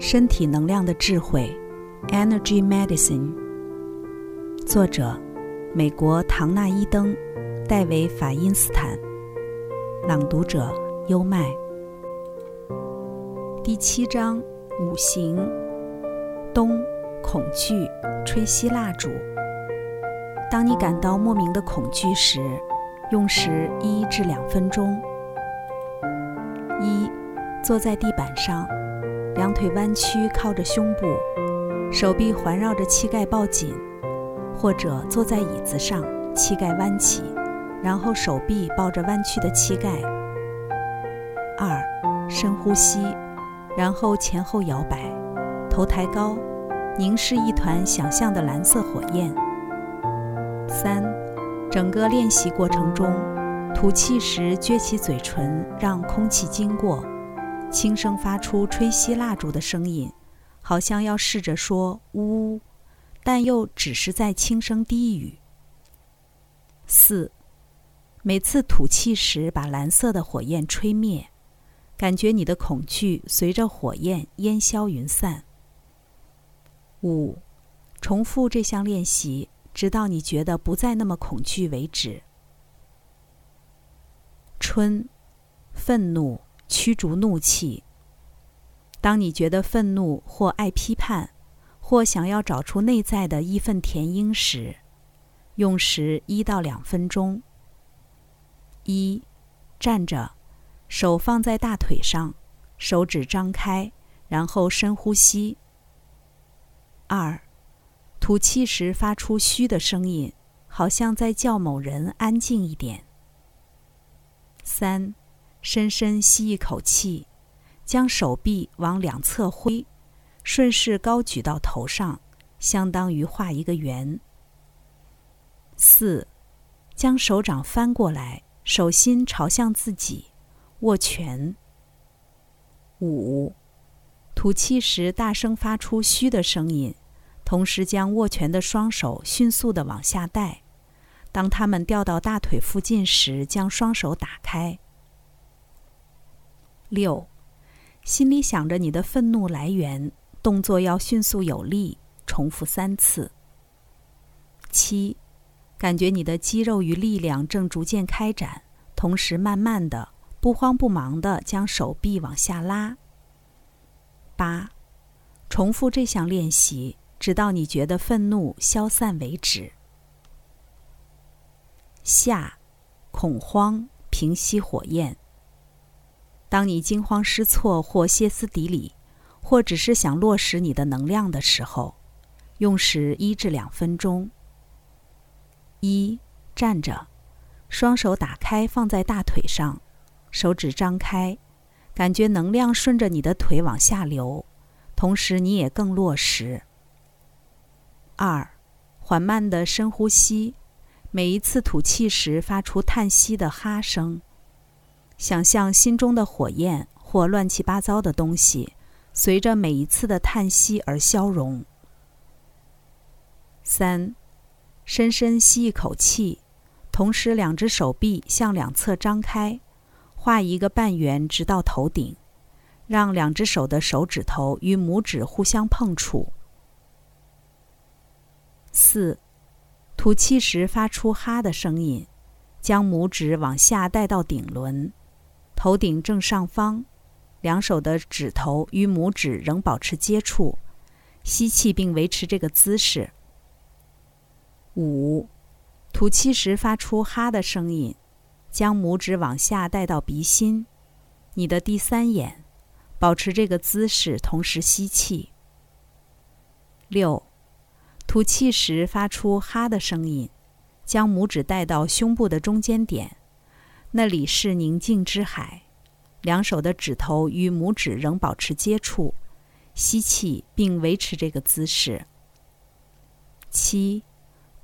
身体能量的智慧，Energy Medicine。作者：美国唐纳伊登、戴维法因斯坦。朗读者：优麦。第七章：五行。冬，恐惧，吹熄蜡烛。当你感到莫名的恐惧时，用时一至两分钟。一，坐在地板上。两腿弯曲靠着胸部，手臂环绕着膝盖抱紧，或者坐在椅子上，膝盖弯起，然后手臂抱着弯曲的膝盖。二，深呼吸，然后前后摇摆，头抬高，凝视一团想象的蓝色火焰。三，整个练习过程中，吐气时撅起嘴唇，让空气经过。轻声发出吹熄蜡烛的声音，好像要试着说“呜”，但又只是在轻声低语。四，每次吐气时把蓝色的火焰吹灭，感觉你的恐惧随着火焰烟消云散。五，重复这项练习，直到你觉得不再那么恐惧为止。春，愤怒。驱逐怒气。当你觉得愤怒或爱批判，或想要找出内在的义愤填膺时，用时一到两分钟。一，站着，手放在大腿上，手指张开，然后深呼吸。二，吐气时发出嘘的声音，好像在叫某人安静一点。三。深深吸一口气，将手臂往两侧挥，顺势高举到头上，相当于画一个圆。四，将手掌翻过来，手心朝向自己，握拳。五，吐气时大声发出嘘的声音，同时将握拳的双手迅速的往下带，当他们掉到大腿附近时，将双手打开。六，心里想着你的愤怒来源，动作要迅速有力，重复三次。七，感觉你的肌肉与力量正逐渐开展，同时慢慢的、不慌不忙的将手臂往下拉。八，重复这项练习，直到你觉得愤怒消散为止。下，恐慌，平息火焰。当你惊慌失措或歇斯底里，或只是想落实你的能量的时候，用时一至两分钟。一站着，双手打开放在大腿上，手指张开，感觉能量顺着你的腿往下流，同时你也更落实。二缓慢的深呼吸，每一次吐气时发出叹息的哈声。想象心中的火焰或乱七八糟的东西，随着每一次的叹息而消融。三，深深吸一口气，同时两只手臂向两侧张开，画一个半圆直到头顶，让两只手的手指头与拇指互相碰触。四，吐气时发出哈的声音，将拇指往下带到顶轮。头顶正上方，两手的指头与拇指仍保持接触，吸气并维持这个姿势。五，吐气时发出哈的声音，将拇指往下带到鼻心，你的第三眼，保持这个姿势，同时吸气。六，吐气时发出哈的声音，将拇指带到胸部的中间点。那里是宁静之海，两手的指头与拇指仍保持接触，吸气并维持这个姿势。七，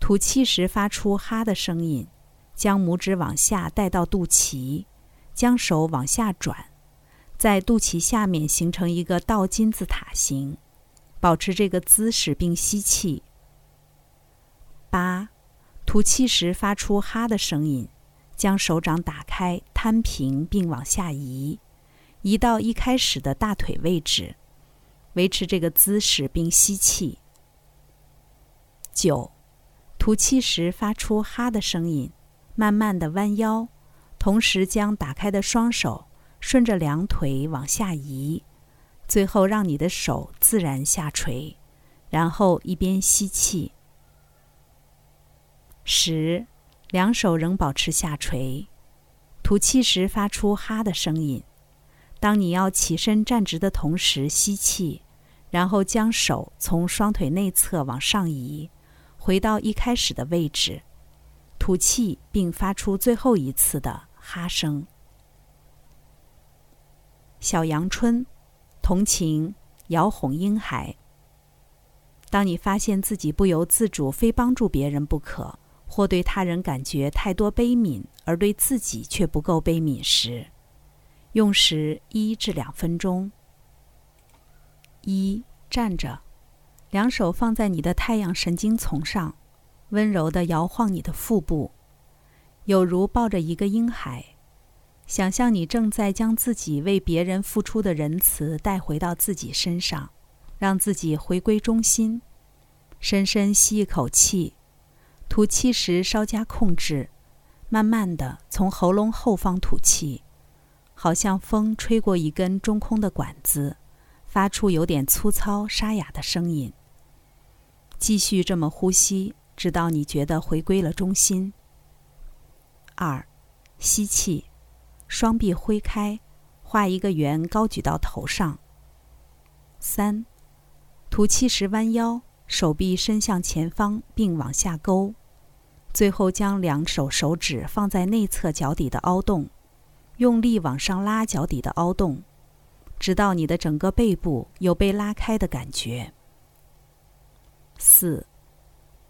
吐气时发出哈的声音，将拇指往下带到肚脐，将手往下转，在肚脐下面形成一个倒金字塔形，保持这个姿势并吸气。八，吐气时发出哈的声音。将手掌打开，摊平并往下移，移到一开始的大腿位置，维持这个姿势并吸气。九，吐气时发出哈的声音，慢慢的弯腰，同时将打开的双手顺着两腿往下移，最后让你的手自然下垂，然后一边吸气。十，两手仍保持下垂，吐气时发出哈的声音。当你要起身站直的同时，吸气，然后将手从双腿内侧往上移，回到一开始的位置，吐气并发出最后一次的哈声。小阳春，同情，摇哄婴孩。当你发现自己不由自主非帮助别人不可，或对他人感觉太多悲悯，而对自己却不够悲悯时，用时一至两分钟。一站着，两手放在你的太阳神经丛上，温柔地摇晃你的腹部，有如抱着一个婴孩。想象你正在将自己为别人付出的仁慈带回到自己身上，让自己回归中心。深深吸一口气，吐气时稍加控制，慢慢地从喉咙后方吐气。好像风吹过一根中空的管子，发出有点粗糙沙哑的声音。继续这么呼吸，直到你觉得回归了中心。二，吸气，双臂挥开，画一个圆，高举到头上。三，吐气时弯腰，手臂伸向前方并往下勾，最后将两手手指放在内侧脚底的凹洞。用力往上拉脚底的凹洞，直到你的整个背部有被拉开的感觉。四，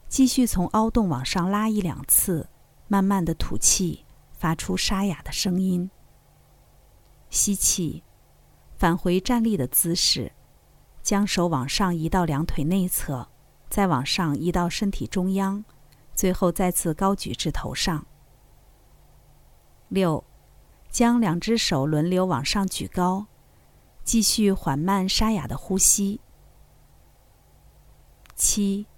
继续从凹洞往上拉一两次，慢慢的吐气，发出沙哑的声音。吸气，返回站立的姿势，将手往上移到两腿内侧，再往上移到身体中央，最后再次高举至头上。六。将两只手轮流往上举高，继续缓慢沙哑的呼吸。七，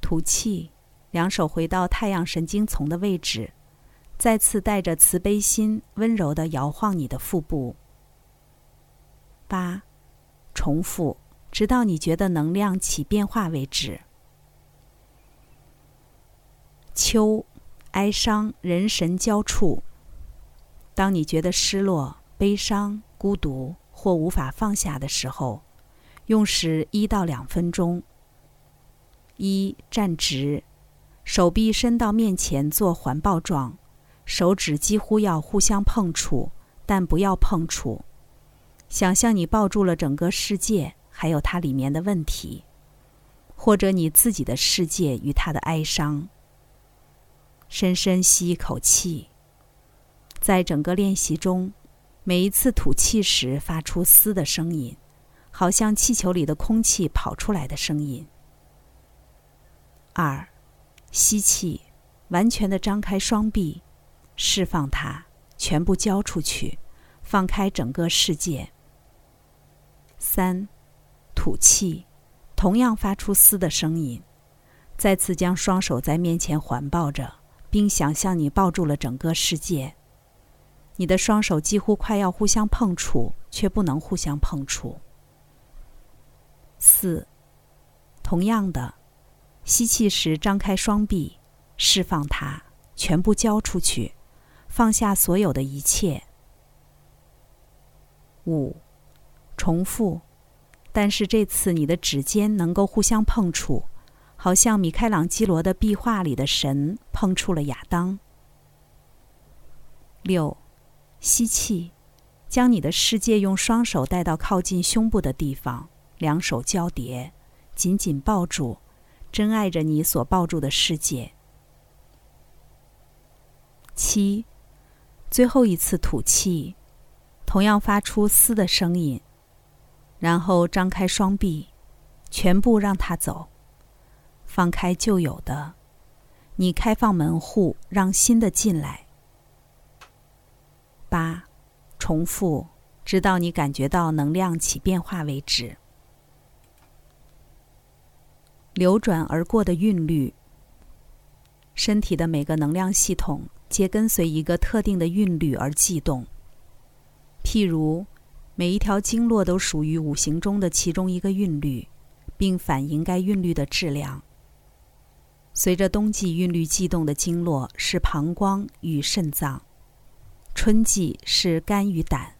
吐气，两手回到太阳神经丛的位置，再次带着慈悲心，温柔的摇晃你的腹部。八，重复，直到你觉得能量起变化为止。秋，哀伤，人神交触。当你觉得失落、悲伤、孤独或无法放下的时候，用时一到两分钟。一站直，手臂伸到面前做环抱状，手指几乎要互相碰触，但不要碰触。想象你抱住了整个世界，还有它里面的问题，或者你自己的世界与它的哀伤。深深吸一口气。在整个练习中，每一次吐气时发出“嘶”的声音，好像气球里的空气跑出来的声音。二，吸气，完全的张开双臂，释放它，全部交出去，放开整个世界。三，吐气，同样发出“嘶”的声音，再次将双手在面前环抱着，并想象你抱住了整个世界。你的双手几乎快要互相碰触，却不能互相碰触。四，同样的，吸气时张开双臂，释放它，全部交出去，放下所有的一切。五，重复，但是这次你的指尖能够互相碰触，好像米开朗基罗的壁画里的神碰触了亚当。六。吸气，将你的世界用双手带到靠近胸部的地方，两手交叠，紧紧抱住，珍爱着你所抱住的世界。七，最后一次吐气，同样发出“嘶”的声音，然后张开双臂，全部让他走，放开旧有的，你开放门户，让新的进来。八，重复，直到你感觉到能量起变化为止。流转而过的韵律。身体的每个能量系统皆跟随一个特定的韵律而悸动。譬如，每一条经络都属于五行中的其中一个韵律，并反映该韵律的质量。随着冬季韵律悸动的经络是膀胱与肾脏，春季是肝与胆，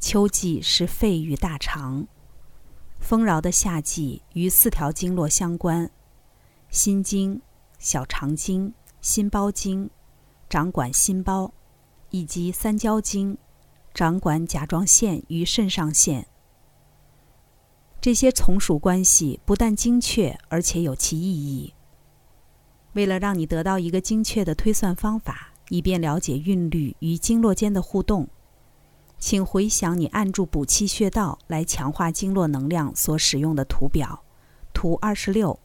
秋季是肺与大肠，丰饶的夏季与四条经络相关：心经。小肠经、心包经，掌管心包，以及三焦经，掌管甲状腺与肾上腺。这些从属关系不但精确，而且有其意义。为了让你得到一个精确的推算方法，以便了解韵律与经络间的互动，请回想你按住补气穴道来强化经络能量所使用的图表，图二十六。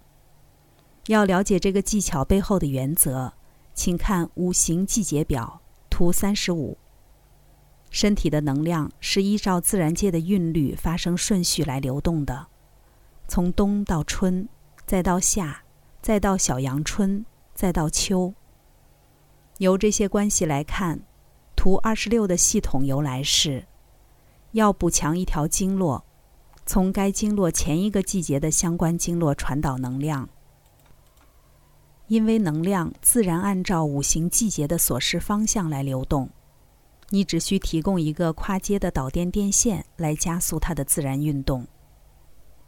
要了解这个技巧背后的原则，请看五行季节表图三十五。身体的能量是依照自然界的韵律发生顺序来流动的，从冬到春，再到夏，再到小阳春，再到秋。由这些关系来看，图二十六的系统由来是：要补强一条经络，从该经络前一个季节的相关经络传导能量。因为能量自然按照五行季节的所示方向来流动，你只需提供一个跨阶的导电电线来加速它的自然运动。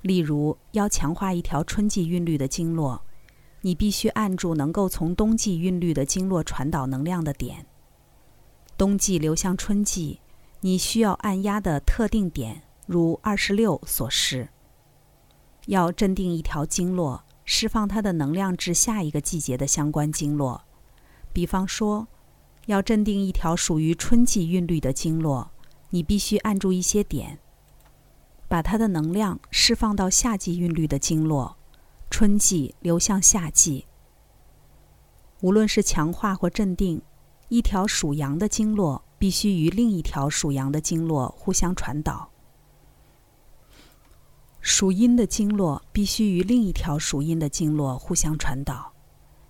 例如，要强化一条春季韵律的经络，你必须按住能够从冬季韵律的经络传导能量的点。冬季流向春季，你需要按压的特定点，如二十六所示。要镇定一条经络。释放它的能量至下一个季节的相关经络，比方说，要镇定一条属于春季韵律的经络，你必须按住一些点，把它的能量释放到夏季韵律的经络，春季流向夏季。无论是强化或镇定，一条属阳的经络必须与另一条属阳的经络互相传导。属阴的经络必须与另一条属阴的经络互相传导，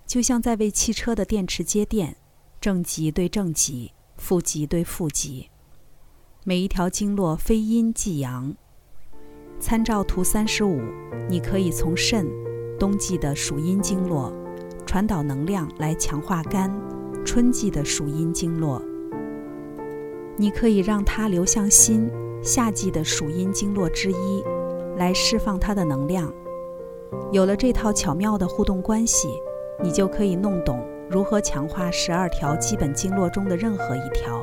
就像在为汽车的电池接电，正极对正极，负极对负极。每一条经络非阴即阳。参照图三十五，你可以从肾，冬季的属阴经络，传导能量来强化肝，春季的属阴经络。你可以让它流向心，夏季的属阴经络之一。来释放它的能量。有了这套巧妙的互动关系，你就可以弄懂如何强化十二条基本经络中的任何一条。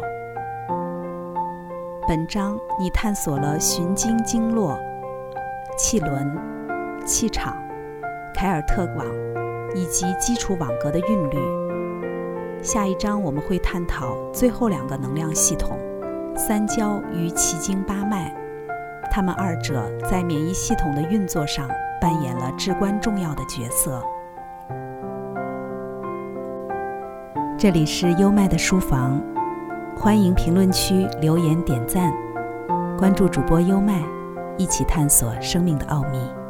本章你探索了循经经络、气轮、气场、凯尔特网以及基础网格的韵律。下一章我们会探讨最后两个能量系统——三焦与奇经八脉。它们二者在免疫系统的运作上扮演了至关重要的角色。这里是优麦的书房，欢迎评论区留言点赞，关注主播优麦，一起探索生命的奥秘。